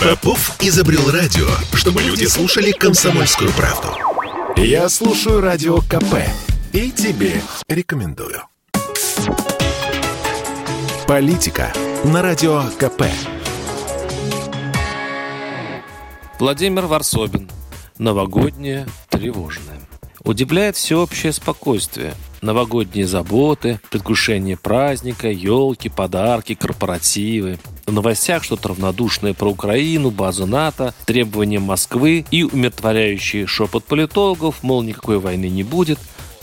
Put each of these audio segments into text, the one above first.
Попов изобрел радио, чтобы люди слушали комсомольскую правду. Я слушаю радио КП и тебе рекомендую. Политика на радио КП. Владимир Варсобин. Новогоднее тревожное. Удивляет всеобщее спокойствие. Новогодние заботы, предвкушение праздника, елки, подарки, корпоративы. В новостях что-то равнодушное про Украину, базу НАТО, требования Москвы и умиротворяющий шепот политологов, мол, никакой войны не будет,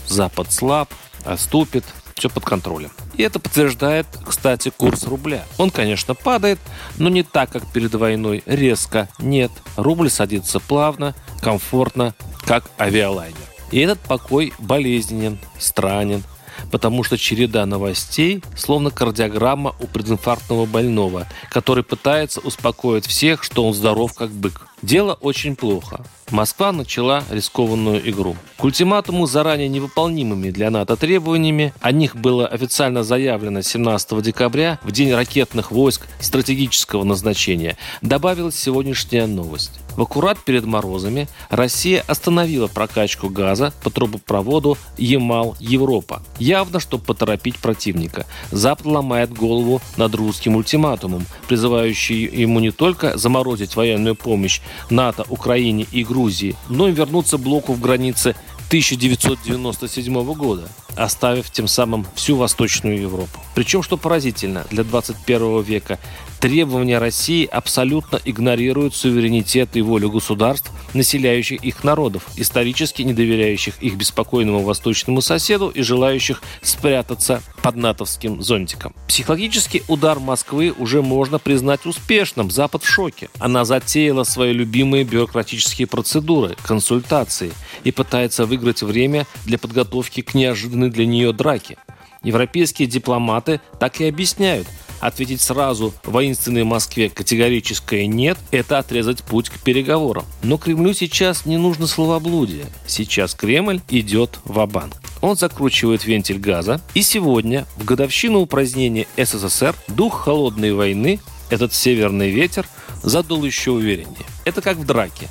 Запад слаб, оступит, все под контролем. И это подтверждает, кстати, курс рубля. Он, конечно, падает, но не так, как перед войной, резко. Нет, рубль садится плавно, комфортно, как авиалайнер. И этот покой болезненен, странен, потому что череда новостей словно кардиограмма у прединфарктного больного, который пытается успокоить всех, что он здоров как бык. Дело очень плохо. Москва начала рискованную игру. К ультиматуму заранее невыполнимыми для НАТО требованиями, о них было официально заявлено 17 декабря, в день ракетных войск стратегического назначения, добавилась сегодняшняя новость. В аккурат перед морозами Россия остановила прокачку газа по трубопроводу Ямал-Европа. Явно, чтобы поторопить противника. Запад ломает голову над русским ультиматумом, призывающий ему не только заморозить военную помощь НАТО, Украине и Грузии, но и вернуться блоку в границе 1997 года, оставив тем самым всю Восточную Европу. Причем, что поразительно, для 21 века требования России абсолютно игнорируют суверенитет и волю государств, населяющих их народов, исторически не доверяющих их беспокойному восточному соседу и желающих спрятаться под натовским зонтиком. Психологический удар Москвы уже можно признать успешным. Запад в шоке. Она затеяла свои любимые бюрократические процедуры, консультации и пытается выиграть время для подготовки к неожиданной для нее драке. Европейские дипломаты так и объясняют – Ответить сразу воинственной Москве категорическое «нет» – это отрезать путь к переговорам. Но Кремлю сейчас не нужно словоблудие. Сейчас Кремль идет в банк Он закручивает вентиль газа. И сегодня, в годовщину упразднения СССР, дух холодной войны, этот северный ветер, задул еще увереннее. Это как в драке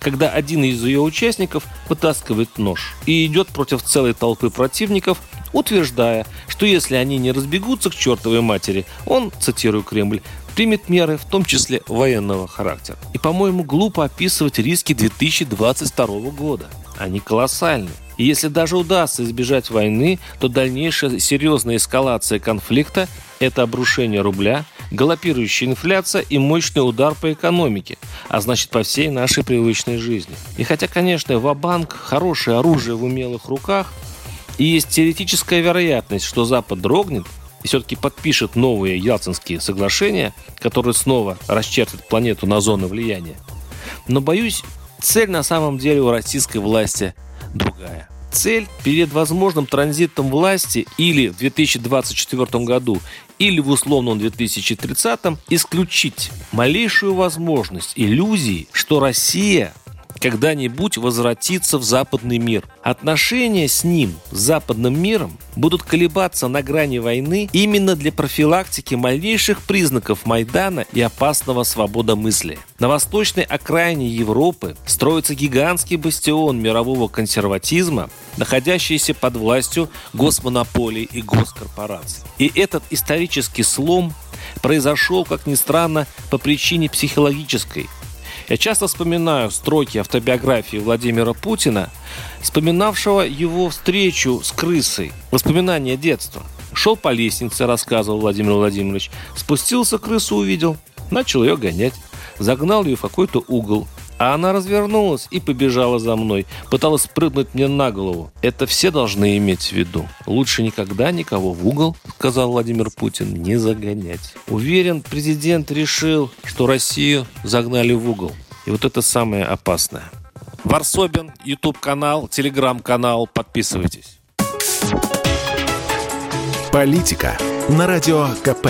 когда один из ее участников вытаскивает нож и идет против целой толпы противников, утверждая, что если они не разбегутся к чертовой матери, он, цитирую Кремль, примет меры, в том числе военного характера. И, по-моему, глупо описывать риски 2022 года. Они колоссальны. И если даже удастся избежать войны, то дальнейшая серьезная эскалация конфликта – это обрушение рубля, галопирующая инфляция и мощный удар по экономике, а значит по всей нашей привычной жизни. И хотя, конечно, ва-банк – хорошее оружие в умелых руках – и есть теоретическая вероятность, что Запад дрогнет и все-таки подпишет новые Ялтинские соглашения, которые снова расчертят планету на зоны влияния. Но, боюсь, цель на самом деле у российской власти другая. Цель перед возможным транзитом власти или в 2024 году, или в условном 2030 исключить малейшую возможность иллюзии, что Россия когда-нибудь возвратиться в западный мир. Отношения с ним, с западным миром, будут колебаться на грани войны именно для профилактики малейших признаков Майдана и опасного свободомыслия. На восточной окраине Европы строится гигантский бастион мирового консерватизма, находящийся под властью госмонополий и госкорпораций. И этот исторический слом произошел, как ни странно, по причине психологической – я часто вспоминаю строки автобиографии Владимира Путина, вспоминавшего его встречу с крысой, воспоминания детства. Шел по лестнице, рассказывал Владимир Владимирович, спустился, крысу увидел, начал ее гонять, загнал ее в какой-то угол, а она развернулась и побежала за мной. Пыталась прыгнуть мне на голову. Это все должны иметь в виду. Лучше никогда никого в угол, сказал Владимир Путин, не загонять. Уверен, президент решил, что Россию загнали в угол. И вот это самое опасное. Варсобин, YouTube-канал, Telegram-канал. Подписывайтесь. Политика на радио КП.